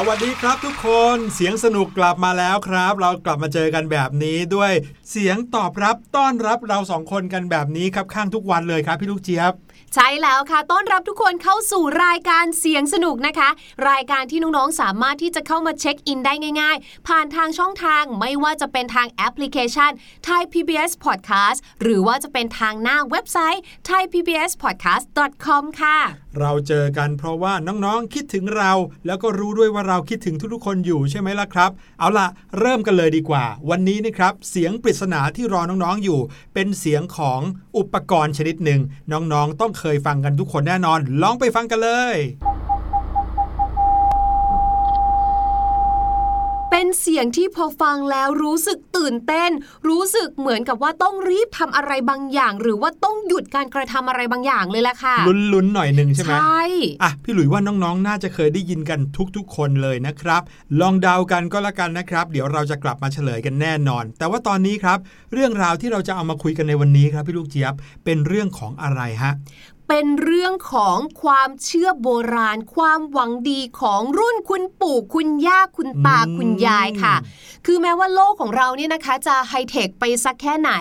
สวัสดีครับทุกคนเสียงสนุกกลับมาแล้วครับ เรากลับมาเจอกันแบบนี้ด้วยเสียงตอบรับต้อนรับเราสองคนกันแบบนี้ครับข้างทุกวันเลยครับพี่ลูกเจี๊ยบ ใช่แล้วค่ะ ต้อนรับทุกคนเข้าสู่รายการเสียงสนุกนะคะ รายการที่น้องๆสามารถที่จะเข้ามาเช็คอินได้ง่าย ๆ ผ่านทางช่องทางไม่ว่าจะเป็นทางแอปพลิเคชัน Thai PBS Podcast หรือว่าจะเป็นทางหน้าเว็บไซต์ thaipbspodcast.com ค่ะ เราเจอกันเพราะว่าน้องๆคิดถึงเรา แล้วก็รู้ด้วยว่าเราคิดถึงทุกๆคนอยู่ใช่ไหมล่ะครับ เอาล่ะ เริ่มกันเลยดีกว่า วันนี้นะครับ เสียงปริศนาที่รอน้องๆอยู่ เป็นเสียงของอุปกรณ์ชนิดหนึ่งน้องๆต้องเคยฟังกันทุกคนแน่นอน ลองไปฟังกันเลย เป็นเสียงที่พอฟังแล้วรู้สึกตื่นเต้น รู้สึกเหมือนกับว่าต้องรีบทำอะไรบางอย่าง หรือว่าต้องหยุดการกระทำอะไรบางอย่างเลยล่ะค่ะ ลุ้นๆหน่อยหนึ่งใช่ไหมใช่อะพี่หลุยว่าน้องๆ น่าจะเคยได้ยินกันทุกๆ คนเลยนะครับ ลองเดากันก็แล้วกันนะครับ เดี๋ยวเราจะกลับมาเฉลยกันแน่นอน แต่ว่าตอนนี้ครับ เรื่องราวที่เราจะเอามาคุยกันในวันนี้ครับพี่ลูกเจี๊ยบเป็นเรื่องของอะไรฮะ เป็นเรื่องของความเชื่อโบราณ ความหวังดีของรุ่นคุณปู่คุณย่าคุณตาอืมคุณยายค่ะ คือแม้ว่าโลกของเราเนี่ยนะคะจะไฮเทคไปสักแค่ไหน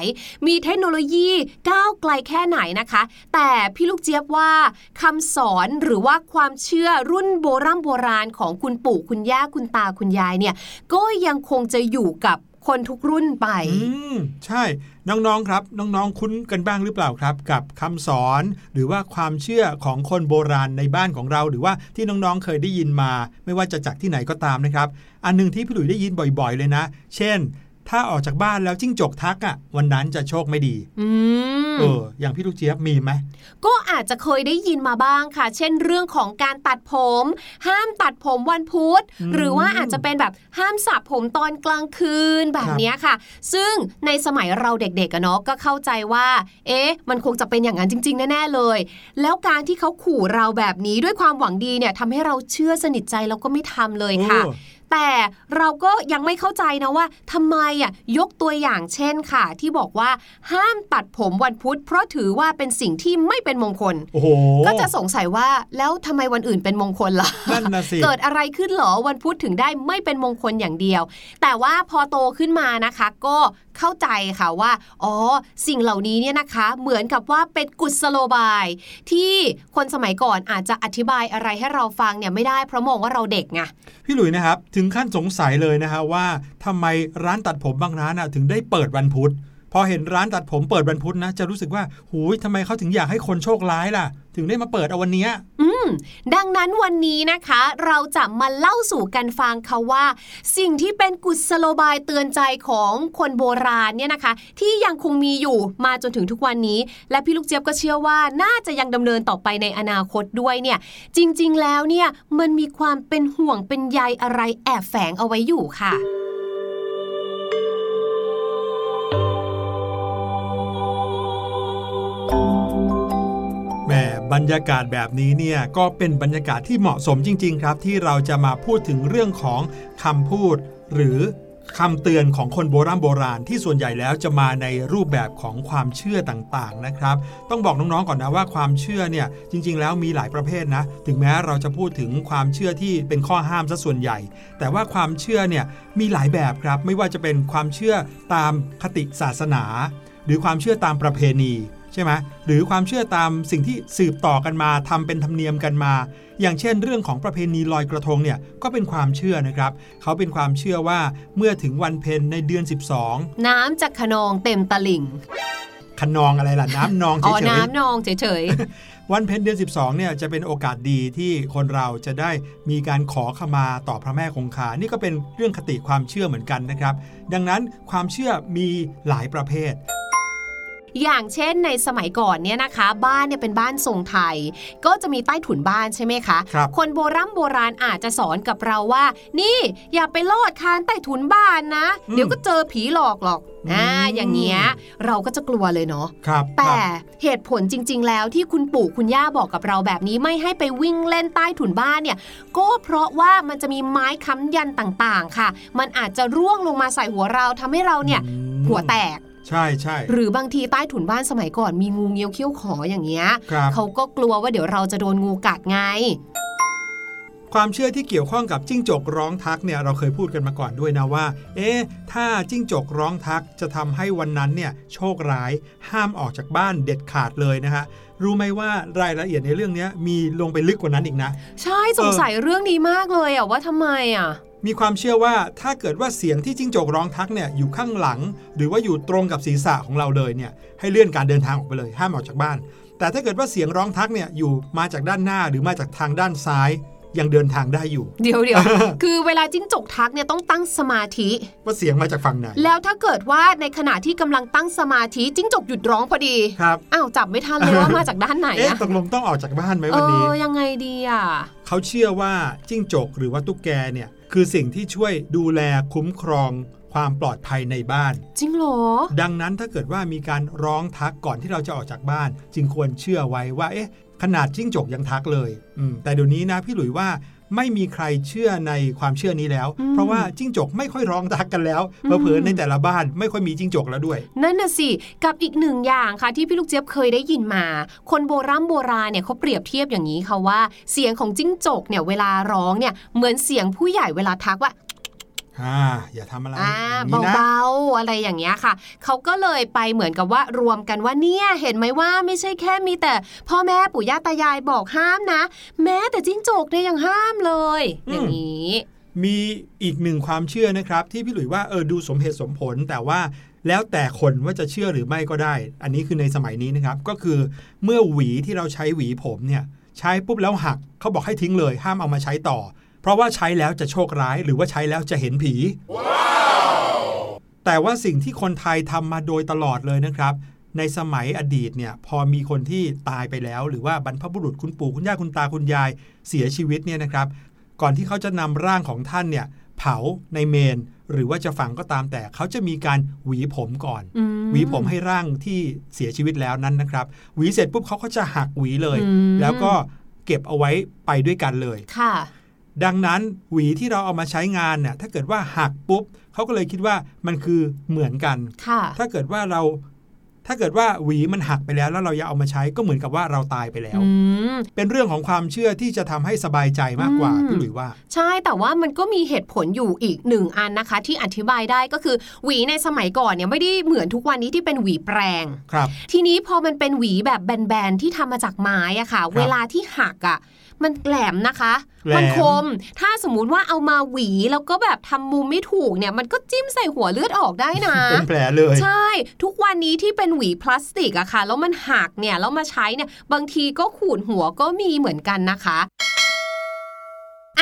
มีเทคโนโลยีก้าวไกลแค่ไหนนะคะ แต่พี่ลูกเจี๊ยบว่าคำสอนหรือว่าความเชื่อรุ่นโบราณโบราณของคุณปู่คุณย่าคุณตาคุณยายเนี่ยก็ยังคงจะอยู่กับ คนทุกรุ่นไปอใช่น้องๆครับ น้องๆคุ้นกันบ้างหรือเปล่าครับ กับคำสอนหรือว่าความเชื่อของคนโบราณในบ้านของเรา หรือว่าที่น้องๆเคยได้ยินมา ไม่ว่าจะจากที่ไหนก็ตามนะครับ อันหนึงที่พี่หลุยได้ยินบ่อย ๆ เลยนะ เช่น ถ้าออกจากบ้านแล้วจิ้งจกทักอะ วันนั้นจะโชคไม่ดีอืมเออ อย่างพี่ลูกเจี๊ยบมีไหมก็อาจจะเคยได้ยินมาบ้างค่ะ เช่นเรื่องของการตัดผม ห้ามตัดผมวันพุธอืมหรือว่าอาจจะเป็นแบบห้ามสระผมตอนกลางคืนแบบเนี้ยค่ะ ซึ่งในสมัยเราเด็กๆอะเนาะก็เข้าใจว่า เอ๊ะ มันคงจะเป็นอย่างนั้นจริง ๆ แน่ๆเลย แล้วการที่เขาขู่เราแบบนี้ด้วยความหวังดีเนี่ยทำให้เราเชื่อสนิทใจแล้วก็ไม่ทำเลยค่ะโอ้ แต่เราก็ยังไม่เข้าใจนะว่าทำไมอะยกตัวอย่างเช่นค่ะ ที่บอกว่าห้ามตัดผมวันพุธ เพราะถือว่าเป็นสิ่งที่ไม่เป็นมงคลโอ้โหก็จะสงสัยว่าแล้วทำไมวันอื่นเป็นมงคลล่ะนั่นนะสิเกิดอะไรขึ้นเหรอวันพุธถึงได้ไม่เป็นมงคลอย่างเดียว แต่ว่าพอโตขึ้นมานะคะ ก็ เข้าใจค่ะว่า อ๋อ สิ่งเหล่านี้เนี่ยนะคะ เหมือนกับว่าเป็นกุศโลบาย ที่คนสมัยก่อนอาจจะอธิบายอะไรให้เราฟังเนี่ยไม่ได้เพราะมองว่าเราเด็กไงพี่หลุยนะครับ ถึงขั้นสงสัยเลยนะฮะว่าทำไมร้านตัดผมบางร้านอะถึงได้เปิดวันพุธ พอเห็นร้านตัดผมเปิดวันพุธนะ จะรู้สึกว่าหูยทำไมเขาถึงอยากให้คนโชคร้ายล่ะ ถึงได้มาเปิดเอาวันเนี้ยอืม ดังนั้นวันนี้นะคะ เราจะมาเล่าสู่กันฟังค่ะว่า สิ่งที่เป็นกุศโลบายเตือนใจของคนโบราณเนี่ยนะคะ ที่ยังคงมีอยู่มาจนถึงทุกวันนี้ และพี่ลูกเจี๊ยบก็เชื่อว่าน่าจะยังดำเนินต่อไปในอนาคตด้วยเนี่ย จริง ๆ แล้วเนี่ยมันมีความเป็นห่วงเป็นใยอะไรแอบแฝงเอาไว้อยู่ค่ะ บรรยากาศแบบนี้เนี่ยก็เป็นบรรยากาศที่เหมาะสมจริง ๆ ครับ ที่เราจะมาพูดถึงเรื่องของคำพูด หรือคำเตือนของคนโบราณโบราณที่ส่วนใหญ่แล้วจะมาในรูปแบบของความเชื่อต่างๆนะครับ ต้องบอกน้องๆก่อนนะว่าความเชื่อเนี่ยจริง ๆ แล้วมีหลายประเภทนะ ถึงแม้เราจะพูดถึงความเชื่อที่เป็นข้อห้ามซะส่วนใหญ่ แต่ว่าความเชื่อเนี่ยมีหลายแบบครับ ไม่ว่าจะเป็นความเชื่อตามคติศาสนา หรือความเชื่อตามประเพณี ช่ไหมหรือความเชื่อตามสิ่งที่สืบต่อกันมาทำเป็นธรรมเนียมกันมา อย่างเช่น เรื่องของประเพณีลอยกระทงเนี่ยก็เป็นความเชื่อนะครับ เขาเป็นความเชื่อว่าเมื่อถึงวันเพ็ญในเดือน 12 น้ำจากขนองเต็มตลิ่งขนองอะไรล่ะ น้ำนองเฉอ๋อยๆน้ำนองเฉยวันเพ็ญเดือน 12เนี่ยจะเป็นโอกาสดีที่คนเราจะได้มีการขอขมาต่อพระแม่คงคา นี่ก็เป็นเรื่องคติความเชื่อเหมือนกันนะครับ ดังนั้นความเชื่อมีหลายประเภท อย่างเช่นในสมัยก่อนเนี่ยนะคะ บ้านเนี่ยเป็นบ้านทรงไทย ก็จะมีใต้ถุนบ้านใช่ไหมคะครับคนโบราณโบราณอาจจะสอนกับเราว่า นี่อย่าไปลอดคานใต้ถุนบ้านนะอืมเดี๋ยวก็เจอผีหลอกหรอกอ่าอืมอย่างเงี้ยเราก็จะกลัวเลยเนาะครับแต่ครับเหตุผลจริง ๆ แล้วที่คุณปู่คุณย่าบอกกับเราแบบนี้ไม่ให้ไปวิ่งเล่นใต้ถุนบ้านเนี่ยก็เพราะว่ามันจะมีไม้ค้ำยันต่างๆค่ะ มันอาจจะร่วงลงมาใส่หัวเราทำให้เราเนี่ยอืมหัวแตก ใช่ใช่หรือบางทีใต้ถุนบ้านสมัยก่อนมีงูเงี้ยวเขี้ยวขออย่างเงี้ยครับเขาก็กลัวว่าเดี๋ยวเราจะโดนงูกัดไงความเชื่อที่เกี่ยวข้องกับจิ้งจกร้องทักเนี่ยเราเคยพูดกันมาก่อนด้วยนะว่า เอ๊ะถ้าจิ้งจกร้องทักจะทำให้วันนั้นเนี่ยโชคร้ายห้ามออกจากบ้านเด็ดขาดเลยนะฮะรู้ไหมว่ารายละเอียดในเรื่องนี้มีลงไปลึกกว่านั้นอีกนะ ใช่สงสัยเรื่องนี้มากเลยอะว่าทำไมอะ มีความเชื่อว่าถ้าเกิดว่าเสียงที่จิ้งจกร้องทักเนี่ยอยู่ข้างหลัง หรือว่าอยู่ตรงกับศีรษะของเราเลยเนี่ยให้เลื่อนการเดินทางออกไปเลยห้ามออกจากบ้าน แต่ถ้าเกิดว่าเสียงร้องทักเนี่ยอยู่มาจากด้านหน้าหรือมาจากทางด้านซ้ายยังเดินทางได้อยู่ เดี๋ยวเดี๋ยวคือเวลาจิ้งจกทักเนี่ยต้องตั้งสมาธิว่าเสียงมาจากฝั่งไหน แล้วถ้าเกิดว่าในขณะที่กำลังตั้งสมาธิจิ้งจกหยุดร้องพอดีครับอ้าวจับไม่ทันเลยว่ามาจากด้านไหนเอ๊ะอะตกลงต้องออกจากบ้านไหมเอวันนี้อยังไงดีอะเขาเชื่อว่าจิ้งจกหรือว่าตุ๊กแกเนี่ย คือสิ่งที่ช่วยดูแลคุ้มครองความปลอดภัยในบ้าน จริงเหรอ ดังนั้นถ้าเกิดว่ามีการร้องทักก่อนที่เราจะออกจากบ้าน จึงควรเชื่อไว้ว่า เอ๊ะ ขนาดจิ้งจกยังทักเลยอืมแต่เดี๋ยวนี้นะพี่หลุยว่า ไม่มีใครเชื่อในความเชื่อนี้แล้วอืมเพราะว่าจิ้งจกไม่ค่อยร้องทักกันแล้วอืมเผลอๆในแต่ละบ้านไม่ค่อยมีจิ้งจกแล้วด้วย นั่นน่ะสิ กับอีกหนึ่งอย่างค่ะที่พี่ลูกเจี๊ยบเคยได้ยินมา คนโบราณโบราณเนี่ยเขาเปรียบเทียบอย่างนี้ค่ะว่า เสียงของจิ้งจกเนี่ยเวลาร้องเนี่ยเหมือนเสียงผู้ใหญ่เวลาทักว่า อ่าอย่าทำอะไรอ่าอย่างนี้นะเบาๆอะไรอย่างเงี้ยค่ะเขาก็เลยไปเหมือนกับว่ารวมกันว่าเนี่ยเห็นไหมว่าไม่ใช่แค่มีแต่ พ่อแม่ปู่ย่าตายายบอกห้ามนะ แม้แต่จิ้งจกเนี่ยยังห้ามเลย อย่างนี้มีอีกหนึ่งความเชื่อนะครับ ที่พี่หลุยว่าเออดูสมเหตุสมผลแต่ว่าแล้วแต่คนว่าจะเชื่อหรือไม่ก็ได้ อันนี้คือในสมัยนี้นะครับ ก็คือเมื่อหวีที่เราใช้หวีผมเนี่ย ใช้ปุ๊บแล้วหักเขาบอกให้ทิ้งเลย ห้ามเอามาใช้ต่อเพ ราะว่าใช้แล้วจะโชคร้ายหรือว่าใช้แล้วจะเห็นผีแต่ว่าสิ่งที่คนไทยทำมาโดยตลอดเลยนะครับ ในสมัยอดีตเนี่ยพอมีคนที่ตายไปแล้ว หรือว่าบรรพบุรุษคุณปู่คุณย่าคุณตาคุณยายเสียชีวิตเนี่ยนะครับ ก่อนที่เขาจะนำร่างของท่านเนี่ยเผาในเมน หรือว่าจะฝังก็ตามแต่เขาจะมีการหวีผมก่อนอืหวีผมให้ร่างที่เสียชีวิตแล้วนั้นนะครับ หวีเสร็จปุ๊บเขาก็จะหักหวีเลยอืมแล้วก็เก็บเอาไว้ไปด้วยกันเลยค่ะ ดังนั้นหวีที่เราเอามาใช้งานเนี่ยถ้าเกิดว่าหักปุ๊บเขาก็เลยคิดว่ามันคือเหมือนกันค่ะถ้าเกิดว่าเราถ้าเกิดว่าหวีมันหักไปแล้วแล้วเรายังเอามาใช้ก็เหมือนกับว่าเราตายไปแล้วอืมเป็นเรื่องของความเชื่อที่จะทำให้สบายใจมากกว่าอืมพี่หลุยว่า ใช่แต่ว่ามันก็มีเหตุผลอยู่อีกหนึ่งอันนะคะ ที่อธิบายได้ก็คือหวีในสมัยก่อนเนี่ยไม่ได้เหมือนทุกวันนี้ที่เป็นหวีแปรงครับ ทีนี้พอมันเป็นหวีแบบแบนๆที่ทำมาจากไม้อะค่ะ เวลาที่หักอะ มันแหลมนะคะแหลมมันคม ถ้าสมมุติว่าเอามาหวีแล้วก็แบบทำมุมไม่ถูกเนี่ย มันก็จิ้มใส่หัวเลือดออกได้นะ เป็นแผลเลย ใช่ ทุกวันนี้ที่เป็นหวีพลาสติกอะค่ะ แล้วมันหักเนี่ย แล้วมาใช้เนี่ย บางทีก็ขูดหัวก็มีเหมือนกันนะคะ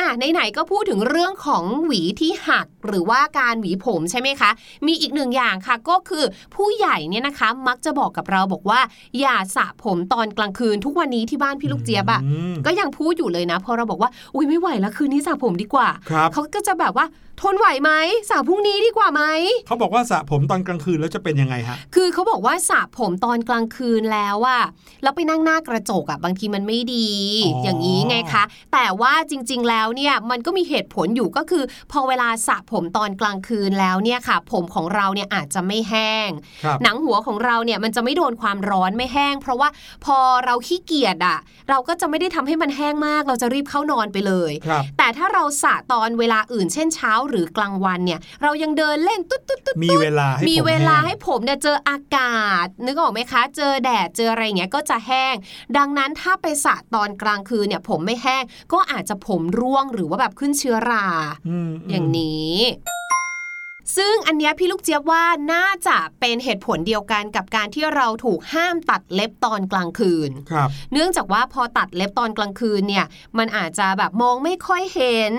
อะไหนๆก็พูดถึงเรื่องของหวีที่หักหรือว่าการหวีผมใช่ไหมคะ มีอีกหนึ่งอย่างค่ะก็คือผู้ใหญ่เนี่ยนะคะ มักจะบอกกับเราบอกว่า อย่าสระผมตอนกลางคืนทุกวันนี้ที่บ้านพี่ลูกเจี๊ยบอะมก็ยังพูดอยู่เลยนะพอเราบอกว่าอุ้ยไม่ไหวแล้วคืนนี้สระผมดีกว่าครับเขาก็จะแบบว่าทนไหวไหมสระพรุ่งนี้ดีกว่าไหมเขาบอกว่าสระผมตอนกลางคืนแล้วจะเป็นยังไงฮะคือเขาบอกว่าสระผมตอนกลางคืนแล้วอะแล้วไปนั่งหน้ากระจกอะบางทีมันไม่ดีอ๋อออย่างนี้ไงคะ แต่ว่าจริง ๆ แล้วเนี่ยมันก็มีเหตุผลอยู่ก็คือ พอเวลาสระผมตอนกลางคืนแล้วเนี่ยค่ะ ผมของเราเนี่ยอาจจะไม่แห้งครับหนังหัวของเราเนี่ยมันจะไม่โดนความร้อนไม่แห้ง เพราะว่าพอเราขี้เกียจอะเราก็จะไม่ได้ทำให้มันแห้งมาก เราจะรีบเข้านอนไปเลยครับแต่ถ้าเราสระตอนเวลาอื่นเช่นเช้าหรือกลางวันเนี่ย เรายังเดินเล่นตุ๊ดตุ๊ดตุ๊ดมีเวลาให้มีผมเวลาแห้งให้ผมเนี่ยเจออากาศ นึกออกไหมคะ เจอแดดเจออะไรอย่างเงี้ยก็จะแห้ง ดังนั้นถ้าไปสระตอนกลางคืนเนี่ย ผมไม่แห้งก็อาจจะผมร่วงหรือว่าแบบขึ้นเชื้อราอืมอย่างนี้ ซึ่งอันเนี้ยพี่ลูกเจี๊ยบว่าน่าจะเป็นเหตุผลเดียวกันกับการที่เราถูกห้ามตัดเล็บตอนกลางคืน ครับ เนื่องจากว่าพอตัดเล็บตอนกลางคืนเนี่ยมันอาจจะแบบมองไม่ค่อยเห็น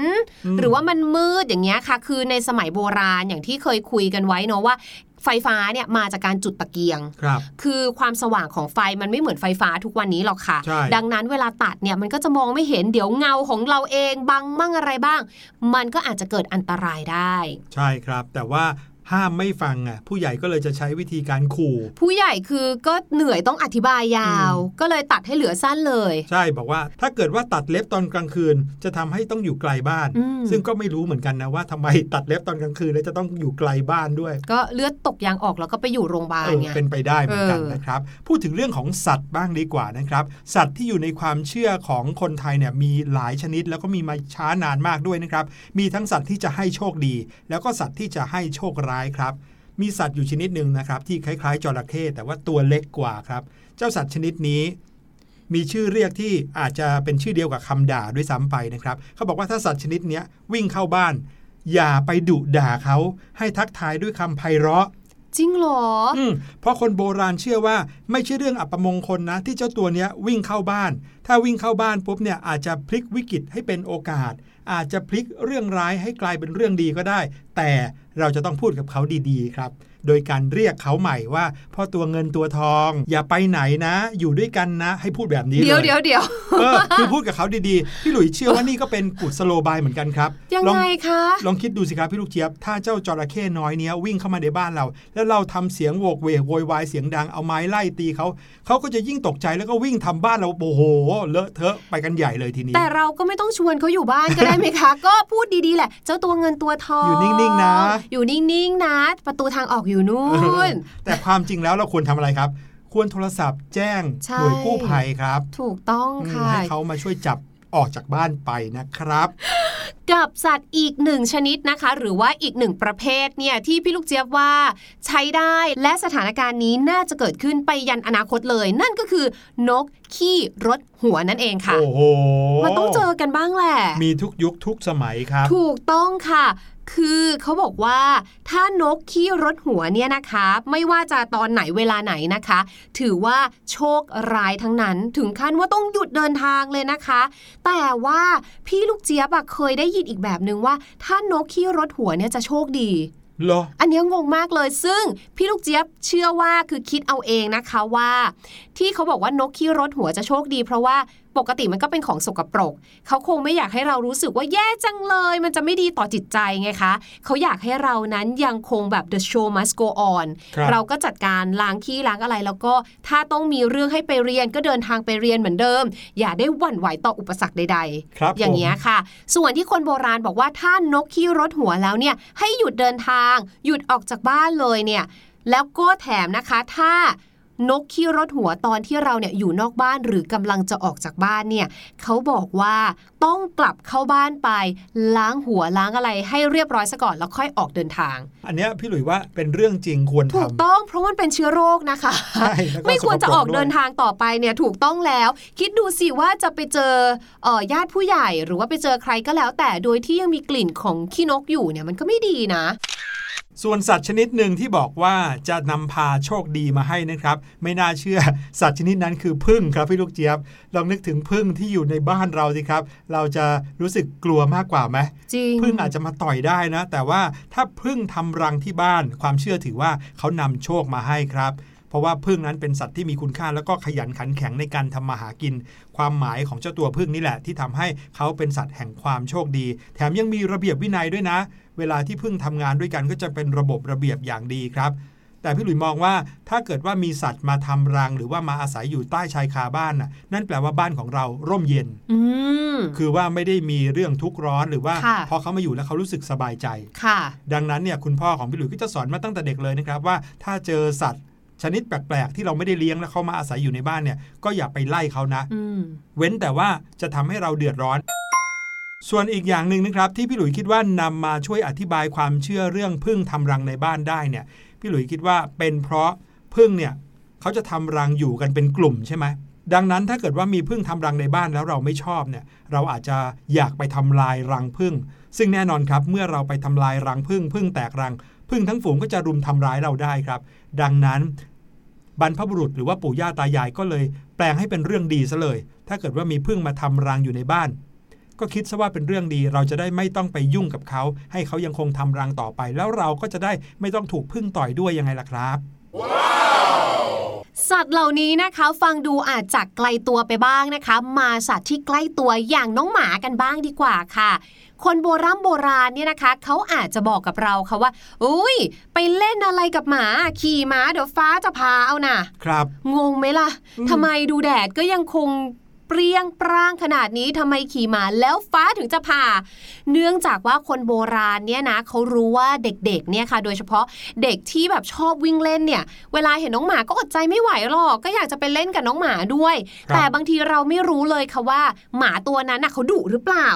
อืมหรือว่ามันมืดอย่างเงี้ยค่ะ คือในสมัยโบราณอย่างที่เคยคุยกันไว้เนาะว่า ไฟฟ้าเนี่ยมาจากการจุดตะเกียงครับคือความสว่างของไฟมันไม่เหมือนไฟฟ้าทุกวันนี้หรอกค่ะใช่ดังนั้นเวลาตัดเนี่ยมันก็จะมองไม่เห็นเดี๋ยวเงาของเราเองบังมั่งอะไรบ้าง มันก็อาจจะเกิดอันตรายได้ ใช่ครับ แต่ว่า ห้ามไม่ฟังอะผู้ใหญ่ก็เลยจะใช้วิธีการขู่ ผู้ใหญ่คือก็เหนื่อยต้องอธิบายยาวอืมก็เลยตัดให้เหลือสั้นเลย ใช่บอกว่าถ้าเกิดว่าตัดเล็บตอนกลางคืน จะทำให้ต้องอยู่ไกลบ้านอืมซึ่งก็ไม่รู้เหมือนกันนะว่าทำไมตัดเล็บตอนกลางคืนแล้วจะต้องอยู่ไกลบ้านด้วย ก็เลือดตกยางออกแล้วก็ไปอยู่โรงพยาบาลเออไงเป็นไปได้เหมือนกันเออนะครับ พูดถึงเรื่องของสัตว์บ้างดีกว่านะครับ สัตว์ที่อยู่ในความเชื่อของคนไทยเนี่ยมีหลายชนิด แล้วก็มีมาช้านานมากด้วยนะครับ มีทั้งสัตว์ที่จะให้โชคดี แล้วก็สัตว์ที่จะให้โชคร้ายครับ มีสัตว์อยู่ชนิดหนึ่งนะครับ ที่คล้ายๆจระเข้แต่ว่าตัวเล็กกว่าครับ เจ้าสัตว์ชนิดนี้ มีชื่อเรียกที่อาจจะเป็นชื่อเดียวกับคำด่าด้วยซ้ำไปนะครับ เขาบอกว่าถ้าสัตว์ชนิดเนี้ยวิ่งเข้าบ้าน อย่าไปดุด่าเขาให้ทักทายด้วยคำไพเราะจริงเหรออืมเพราะคนโบราณเชื่อว่าไม่ใช่เรื่องอัปมงคลนะ ที่เจ้าตัวเนี้ยวิ่งเข้าบ้าน ถ้าวิ่งเข้าบ้านปุ๊บเนี่ยอาจจะพลิกวิกฤตให้เป็นโอกาส อาจจะพลิกเรื่องร้ายให้กลายเป็นเรื่องดีก็ได้ แต่ เราจะต้องพูดกับเขาดีๆครับโดยการเรียกเขาใหม่ว่าพ่อตัวเงินตัวทอง อย่าไปไหนนะ อยู่ด้วยกันนะ ให้พูดแบบนี้เลยเดี๋ยวเดี๋ยวเดี๋ยวเออคือพูดกับเขาดีๆ พี่หลุยเชื่อว่านี่ก็เป็นกุศโลบายเหมือนกันครับ ยังลอไงคะ ลองคิดดูสิครับพี่ลูกเจี๊ยบ ถ้าเจ้าจระเข้น้อยเนี้ยวิ่งเข้ามาในบ้านเรา แล้วเราทำเสียงโวกเวกโวยวายเสียงดังเอาไม้ไล่ตีเขา เขาก็จะยิ่งตกใจแล้วก็วิ่งทำบ้านเราโอ้โหเลอะเทอะไปกันใหญ่เลยทีนี้ แต่เราก็ไม่ต้องชวนเขาอยู่บ้านก็ได้ไหมคะ ก็พูดดีๆแหละ เจ้าตัวเงินตัวทอง อยู่นิ่งๆนะ อยู่นิ่งๆนะ ประตูทางออกอยู่นู่น แต่ความจริงแล้วเราควรทำอะไรครับ ควรโทรศัพท์แจ้งใช่หน่วยกู้ภัยครับ ถูกต้องอืมค่ะให้เขามาช่วยจับออกจากบ้านไปนะครับกับสัตว์อีกหนึ่งชนิดนะคะ หรือว่าอีกหนึ่งประเภทเนี่ยที่พี่ลูกเจี๊ยบว่าใช้ได้และสถานการณ์นี้น่าจะเกิดขึ้นไปยันอนาคตเลย นั่นก็คือนกขี้รถหัวนั่นเองค่ะ โอ้โหมันต้องเจอกันบ้างแหละ มีทุกยุคทุกสมัยครับ ถูกต้องค่ะ คือเขาบอกว่าถ้านกขี้รถหัวเนี่ยนะคะ ไม่ว่าจะตอนไหนเวลาไหนนะคะ ถือว่าโชคร้ายทั้งนั้นถึงขั้นว่าต้องหยุดเดินทางเลยนะคะ แต่ว่าพี่ลูกเจี๊ยบอะเคยได้ยินอีกแบบนึงว่า ถ้านกขี้รถหัวเนี่ยจะโชคดีเหรออันเนี้ยงงมากเลยซึ่งพี่ลูกเจี๊ยบเชื่อว่าคือคิดเอาเองนะคะว่า ที่เขาบอกว่านกขี้รถหัวจะโชคดี เพราะว่า ปกติมันก็เป็นของสกปรก เขาคงไม่อยากให้เรารู้สึกว่าแย่จังเลย มันจะไม่ดีต่อจิตใจไงคะ เขาอยากให้เรานั้นยังคงแบบ the show must go on ครับเราก็จัดการล้างขี้ล้างอะไรแล้วก็ถ้าต้องมีเรื่องให้ไปเรียนก็เดินทางไปเรียนเหมือนเดิม อย่าได้หวั่นไหวต่ออุปสรรคใดๆครับอย่างเงี้ยผมค่ะ ส่วนที่คนโบราณบอกว่าถ้านกขี้รถหัวแล้วเนี่ยให้หยุดเดินทาง หยุดออกจากบ้านเลยเนี่ยแล้วก็แถมนะคะถ้า นกขี้รถหัวตอนที่เราเนี่ยอยู่นอกบ้านหรือกำลังจะออกจากบ้านเนี่ยเขาบอกว่าต้องกลับเข้าบ้านไป ล้างหัวล้างอะไรให้เรียบร้อยซะก่อนแล้วค่อยออกเดินทาง อันเนี้ยพี่หลุยว่าเป็นเรื่องจริงควรถูกทำต้องเพราะมันเป็นเชื้อโรคนะคะใช่แล้วก็ไม่ควรจะออกสกปรกด้วยเดินทางต่อไปเนี่ยถูกต้องแล้ว คิดดูสิว่าจะไปเจอเอ่อญาติผู้ใหญ่หรือว่าไปเจอใครก็แล้ว แต่โดยที่ยังมีกลิ่นของขี้นกอยู่เนี่ยมันก็ไม่ดีนะ ส่วนสัตว์ชนิดหนึ่งที่บอกว่าจะนำพาโชคดีมาให้นะครับ ไม่น่าเชื่อสัตว์ชนิดนั้นคือพึ่งครับพี่ลูกเจี๊ยบลองนึกถึงพึ่งที่อยู่ในบ้านเราสิครับ เราจะรู้สึกกลัวมากกว่าไหมจริงพึ่งอาจจะมาต่อยได้นะ แต่ว่าถ้าพึ่งทำรังที่บ้าน ความเชื่อถือว่าเขานำโชคมาให้ครับเพราะว่าพึ่งนั้นเป็นสัตว์ที่มีคุณค่าแล้วก็ขยันขันแข็งในการทำมาหากิน ความหมายของเจ้าตัวพึ่งนี่แหละ ที่ทำให้เขาเป็นสัตว์แห่งความโชคดี แถมยังมีระเบียบวินัยด้วยนะ เวลาที่พึ่งทำงานด้วยกันก็จะเป็นระบบระเบียบอย่างดีครับ แต่พี่หลุยมองว่าถ้าเกิดว่ามีสัตว์มาทำรัง หรือว่ามาอาศัยอยู่ใต้ชายคาบ้านน่ะ นั่นแปลว่าบ้านของเราร่มเย็นอืมคือว่าไม่ได้มีเรื่องทุกข์ร้อนหรือว่าค่ะพอเขามาอยู่แล้วเขารู้สึกสบายใจค่ะ ดังนั้นเนี่ยคุณพ่อของพี่หลุยส์ก็จะสอนมาตั้งแต่เด็กเลยนะครับว่าถ้าเจอสัตว์ชนิดแปลก ๆ ที่เราไม่ได้เลี้ยงแล้วเขามาอาศัยอยู่ในบ้านเนี่ย ก็อย่าไปไล่เขานะอืมเว้นแต่ว่าจะทำให้เราเดือดร้อน ส่วนอีกอย่างหนึ่งนะครับที่พี่หลุยคิดว่านำมาช่วยอธิบายความเชื่อเรื่องพึ่งทำรังในบ้านได้เนี่ยพี่หลุยคิดว่าเป็นเพราะพึ่งเนี่ยเขาจะทำรังอยู่กันเป็นกลุ่มใช่ไหมดังนั้นถ้าเกิดว่ามีพึ่งทำรังในบ้านแล้วเราไม่ชอบเนี่ยเราอาจจะอยากไปทำลายรังพึ่ง ซึ่งแน่นอนครับเมื่อเราไปทำลายรังพึ่งพึ่งแตกรัง พึ่งทั้งฝูงก็จะรุมทำร้ายเราได้ครับ ดังนั้นบรรพบุรุษหรือว่าปู่ย่าตายายก็เลย แปลงให้เป็นเรื่องดีซะเลย ถ้าเกิดว่ามีพึ่งมาทำรังอยู่ในบ้าน ก็คิดซะว่าเป็นเรื่องดี เราจะได้ไม่ต้องไปยุ่งกับเขา ให้เขายังคงทำรังต่อไป แล้วเราก็จะได้ไม่ต้องถูกพึ่งต่อยด้วยยังไงล่ะครับสัตว์เหล่านี้นะคะฟังดูอาจจะไกลตัวไปบ้างนะคะ มาสัตว์ที่ใกล้ตัวอย่างน้องหมากันบ้างดีกว่าค่ะ คนโบราณโบราณเนี่ยนะคะเขาอาจจะบอกกับเราค่ะว่าอุ้ย ไปเล่นอะไรกับหมา ขี่ม้าเดี๋ยวฟ้าจะพาเอาน่ะ ครับ งงไหมล่ะอืมทำไมดูแดดก็ยังคง เปรี้ยงปร้างขนาดนี้ทำไมขี่ม้าแล้วฟ้าถึงจะผ่า เนื่องจากว่าคนโบราณเนี่ยนะเขารู้ว่าเด็กๆเนี่ยค่ะ โดยเฉพาะเด็กที่แบบชอบวิ่งเล่นเนี่ย เวลาเห็นน้องหมาก็อดใจไม่ไหวหรอก ก็อยากจะไปเล่นกับน้องหมาด้วยครับแต่บางทีเราไม่รู้เลยค่ะว่า หมาตัวนั้นน่ะเขาดุหรือเปล่า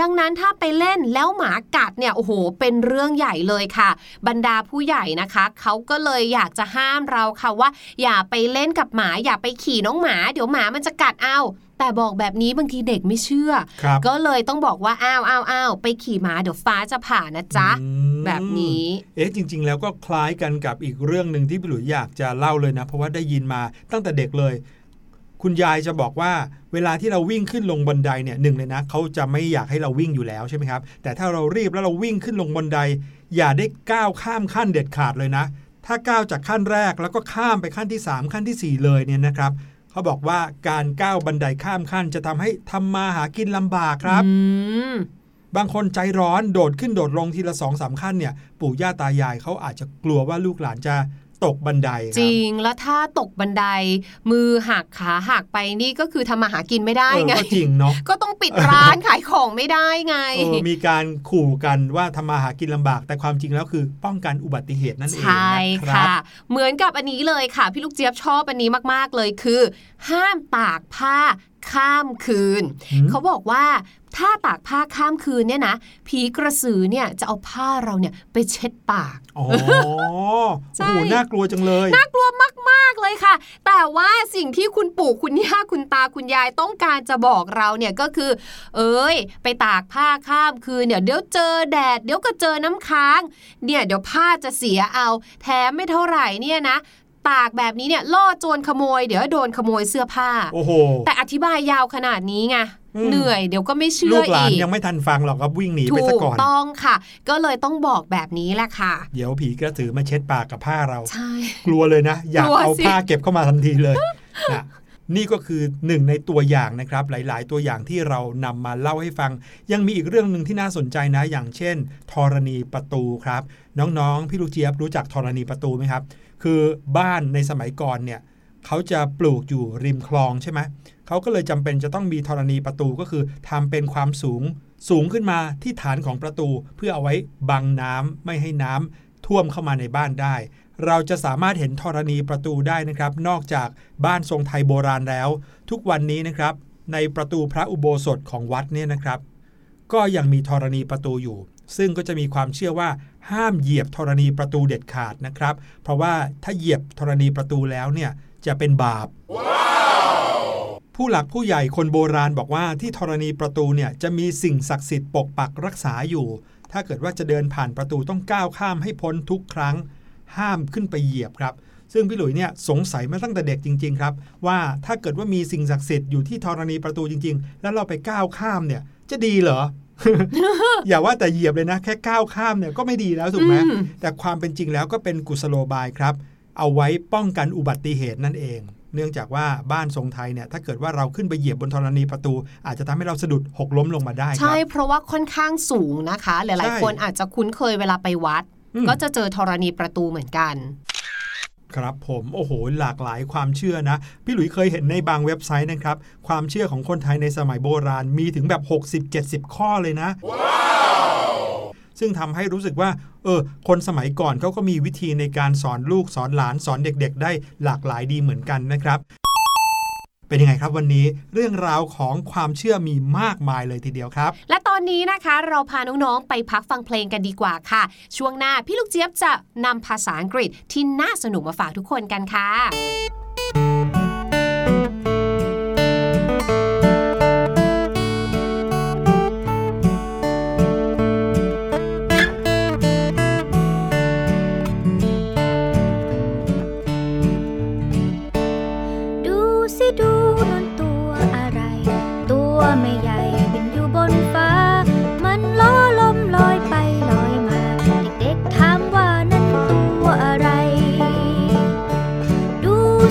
ดังนั้นถ้าไปเล่นแล้วหมากัดเนี่ยโอ้โห เป็นเรื่องใหญ่เลยค่ะ บรรดาผู้ใหญ่นะคะเขาก็เลยอยากจะห้ามเราค่ะว่า อย่าไปเล่นกับหมาอย่าไปขี่น้องหมา เดี๋ยวหมามันจะกัดเอา แต่บอกแบบนี้บางทีเด็กไม่เชื่อครับก็เลยต้องบอกว่าอ้าวอ้าวอ้าวไปขี่ม้าเดี๋ยวฟ้าจะผ่านะจ๊ะอืมแบบนี้ เอ๊ะจริง ๆ แล้วก็คล้ายกันกับอีกเรื่องหนึ่งที่พี่หลุยอยากจะเล่าเลยนะ เพราะว่าได้ยินมาตั้งแต่เด็กเลย คุณยายจะบอกว่าเวลาที่เราวิ่งขึ้นลงบันไดเนี่ยหนึ่งเลยนะเขาจะไม่อยากให้เราวิ่งอยู่แล้วใช่ไหมครับ แต่ถ้าเรารีบแล้วเราวิ่งขึ้นลงบันได อย่าได้ก้าวข้ามขั้นเด็ดขาดเลยนะ ถ้าก้าวจากขั้นแรกแล้วก็ข้ามไปขั้นที่ 3 ขั้นทีสี่4 เลยเนี่ยนะครับ เขาบอกว่าการก้าวบันไดข้ามขั้น จะทำให้ทำมาหากินลำบากครับอืมบางคนใจร้อนโดดขึ้นโดดลงทีละสองสามขั้นเนี่ย ปู่ย่าตายายเขาอาจจะกลัวว่าลูกหลานจะ ตกบันไดคจรับริงแล้วถ้าตกบันได มือหักขาหักไปนี่ก็คือทำมาหากินไม่ได้เออไงก็จริงเนาะก็ต้องปิดร้านขายของไม่ได้ไงเออมีการขู่กันว่าทำมาหากินลำบาก แต่ความจริงแล้วคือป้องกันอุบัติเหตุนั่นเองใช่นะครัค่ะบเหมือนกับอันนี้เลยค่ะ พี่ลูกเจี๊ยบชอบอันนี้มาก ๆ เลยคือ ห้ามตากผ้าข้ามคืนอืมเขาบอกว่า ถ้าตากผ้าข้ามคืนเนี่ยนะผีกระสือเนี่ยจะเอาผ้าเราเนี่ยไปเช็ดปากอ๋อใช่โอ้โหน่ากลัวจังเลยน่ากลัวมากๆเลยค่ะ แต่ว่าสิ่งที่คุณปู่คุณย่าคุณตาคุณยายต้องการจะบอกเราเนี่ยก็คือ เอ้ย ไปตากผ้าข้ามคืนเนี่ยเดี๋ยวเจอแดดเดี๋ยวก็เจอน้ำค้าง เนี่ยเดี๋ยวผ้าจะเสียเอาแถมไม่เท่าไหร่เนี่ยนะตากแบบนี้เนี่ยล่อโจรขโมย เดี๋ยวโดนขโมยเสื้อผ้า โอ้โห แต่อธิบายยาวขนาดนี้ไงอืม เหนื่อยเดี๋ยวก็ไม่เชื่ลูอกหลานอีกยังไม่ทันฟังหรอกครับวิ่งหนีไปถูซะกก่อนต้องค่ะ ก็เลยต้องบอกแบบนี้แหละค่ะ เดี๋ยวผีกระสือมาเช็ดปากกับผ้าเราใช่กลัวเลยนะ อยากกลัวเอาสิผ้าเก็บเข้ามาทันทีเลยนะนี่ก็คือหนึ่งในตัวอย่างนะครับ หลาย ๆ ตัวอย่างที่เรานำมาเล่าให้ฟัง ยังมีอีกเรื่องหนึ่งที่น่าสนใจนะ อย่างเช่นธรณีประตูครับ น้อง ๆ พี่ลูกเจี๊ยบรู้จักธรณีประตูไหมครับ คือบ้านในสมัยก่อนเนี่ย เขาจะปลูกอยู่ริมคลองใช่ไหมเขาก็เลยจำเป็นจะต้องมีธรณีประตูก็คือทำเป็นความสูงสูงขึ้นมาที่ฐานของประตู เพื่อเอาไว้บังน้ำไม่ให้น้ำท่วมเข้ามาในบ้านได้ เราจะสามารถเห็นธรณีประตูได้นะครับ นอกจากบ้านทรงไทยโบราณแล้ว ทุกวันนี้นะครับ ในประตูพระอุโบสถของวัดเนี่ยนะครับ ก็ยังมีธรณีประตูอยู่ ซึ่งก็จะมีความเชื่อว่าห้ามเหยียบธรณีประตูเด็ดขาดนะครับ เพราะว่าถ้าเหยียบธรณีประตูแล้วเนี่ย จะเป็นบาป ผู้หลักผู้ใหญ่คนโบราณบอกว่าที่ธรณีประตูเนี่ยจะมีสิ่งศักดิ์สิทธิ์ปกปักรักษาอยู่ ถ้าเกิดว่าจะเดินผ่านประตูต้องก้าวข้ามให้พ้นทุกครั้ง ห้ามขึ้นไปเหยียบครับ ซึ่งพี่หลุยเนี่ยสงสัยมาตั้งแต่เด็กจริง ๆ ครับ ว่าถ้าเกิดว่ามีสิ่งศักดิ์สิทธิ์อยู่ที่ธรณีประตูจริง ๆ แล้วเราไปก้าวข้ามเนี่ยจะดีเหรออย่าว่าแต่เหยียบเลยนะ แค่ก้าวข้ามเนี่ยก็ไม่ดีแล้วถูกไหมอืมแต่ความเป็นจริงแล้วก็เป็นกุศโลบายครับ เอาไว้ป้องกันอุบัติเหตุนั่นเอง เนื่องจากว่าบ้านทรงไทยเนี่ยถ้าเกิดว่าเราขึ้นไปเหยียบบนธรณีประตู อาจจะทำให้เราสะดุดหกล้มลงมาได้คใช่รับเพราะว่าค่อนข้างสูงนะคะหใช่ลายๆ คนอาจจะคุ้นเคยเวลาไปวัดอืมก็จะเจอธรณีประตูเหมือนกันครับผมโอ้โหหลากหลายความเชื่อนะ พี่หลุยเคยเห็นในบางเว็บไซต์นะครับ ความเชื่อของคนไทยในสมัยโบราณมีถึงแบบ 60-70 ข้อเลยนะ ซึ่งทำให้รู้สึกว่าเออคนสมัยก่อนเขาก็มีวิธีในการสอนลูกสอนหลานสอนเด็ก ๆ ได้หลากหลายดีเหมือนกันนะครับเป็นยังไงครับวันนี้เรื่องราวของความเชื่อมีมากมายเลยทีเดียวครับ และตอนนี้นะคะเราพาน้องๆ ไปพักฟังเพลงกันดีกว่าค่ะ ช่วงหน้าพี่ลูกเจี๊ยบจะนำภาษาอังกฤษที่น่าสนุกมาฝากทุกคนกันค่ะ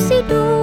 si Duh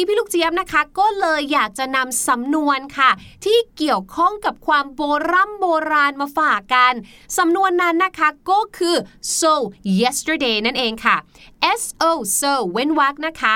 นี้พี่ลูกเจี๊ยบนะคะ ก็เลยอยากจะนำสำนวนค่ะ ที่เกี่ยวข้องกับความโบรโบราณมาฝากกันสำนวนนั้นนะคะก็คือ so yesterday นั่นเองค่ะ S O so เว้นวรรคนะคะ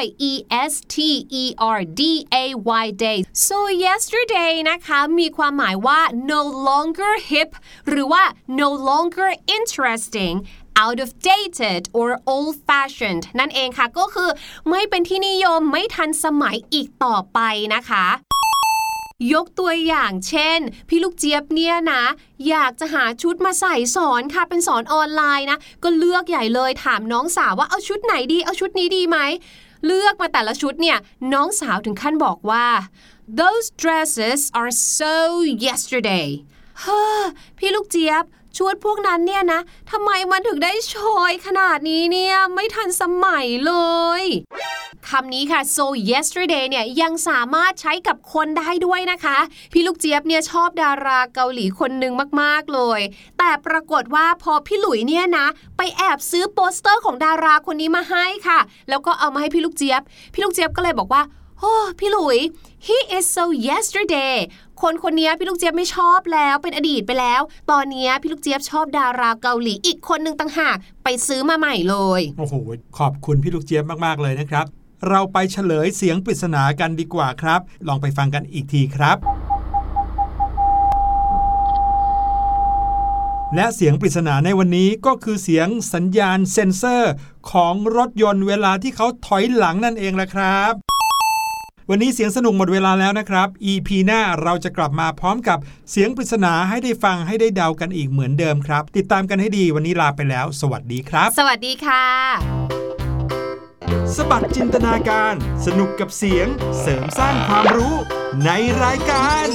Y E S T E R D A Y day so yesterday นะคะมีความหมายว่า no longer hip หรือว่า no longer interesting out of dated or old fashioned นั่นเองค่ะ ก็คือไม่เป็นที่นิยมไม่ทันสมัยอีกต่อไปนะคะ ยกตัวอย่างเช่น พี่ลูกเจี๊ยบเนี่ยนะ อยากจะหาชุดมาใส่สอนค่ะเป็นสอนออนไลน์นะ ก็เลือกใหญ่เลยถามน้องสาวว่าเอาชุดไหนดี เอาชุดนี้ดีไหมเลือกมาแต่ละชุดเนี่ย น้องสาวถึงขั้นบอกว่า those dresses are so yesterday เฮ้อพี่ลูกเจี๊ยบ ชุดพวกนั้นเนี่ยนะทำไมมันถึงได้โชยขนาดนี้เนี่ย ไม่ทันสมัยเลยคำนี้ค่ะ so yesterday เนี่ยยังสามารถใช้กับคนได้ด้วยนะคะ พี่ลูกเจี๊ยบเนี่ยชอบดาราเกาหลีคนหนึ่งมากๆเลย แต่ปรากฏว่าพอพี่หลุยเนี่ยนะ ไปแอบซื้อโปสเตอร์ของดาราคนนี้มาให้ค่ะ แล้วก็เอามาให้พี่ลูกเจี๊ยบ พี่ลูกเจี๊ยบก็เลยบอกว่า โอ้พี่หลุย he is so yesterday คนคนนี้พี่ลูกเจี๊ยบไม่ชอบแล้วเป็นอดีตไปแล้ว ตอนนี้พี่ลูกเจี๊ยบชอบดาราเกาหลีอีกคนหนึ่งต่างหาก ไปซื้อมาใหม่เลย โอ้โห ขอบคุณพี่ลูกเจี๊ยบมาก ๆ เลยนะครับ เราไปเฉลยเสียงปริศนากันดีกว่าครับ ลองไปฟังกันอีกทีครับ และเสียงปริศนาในวันนี้ก็คือเสียงสัญญาณเซ็นเซอร์ของรถยนต์เวลาที่เขาถอยหลังนั่นเองแหละครับ วันนี้เสียงสนุกหมดเวลาแล้วนะครับ EP หน้าเราจะกลับมาพร้อมกับเสียงปริศนาให้ได้ฟังให้ได้เดากันอีกเหมือนเดิมครับ ติดตามกันให้ดีวันนี้ลาไปแล้ว สวัสดีครับ สวัสดีค่ะ สบัดจินตนาการ สนุกกับเสียงเสริมสร้างความรู้ในรายการ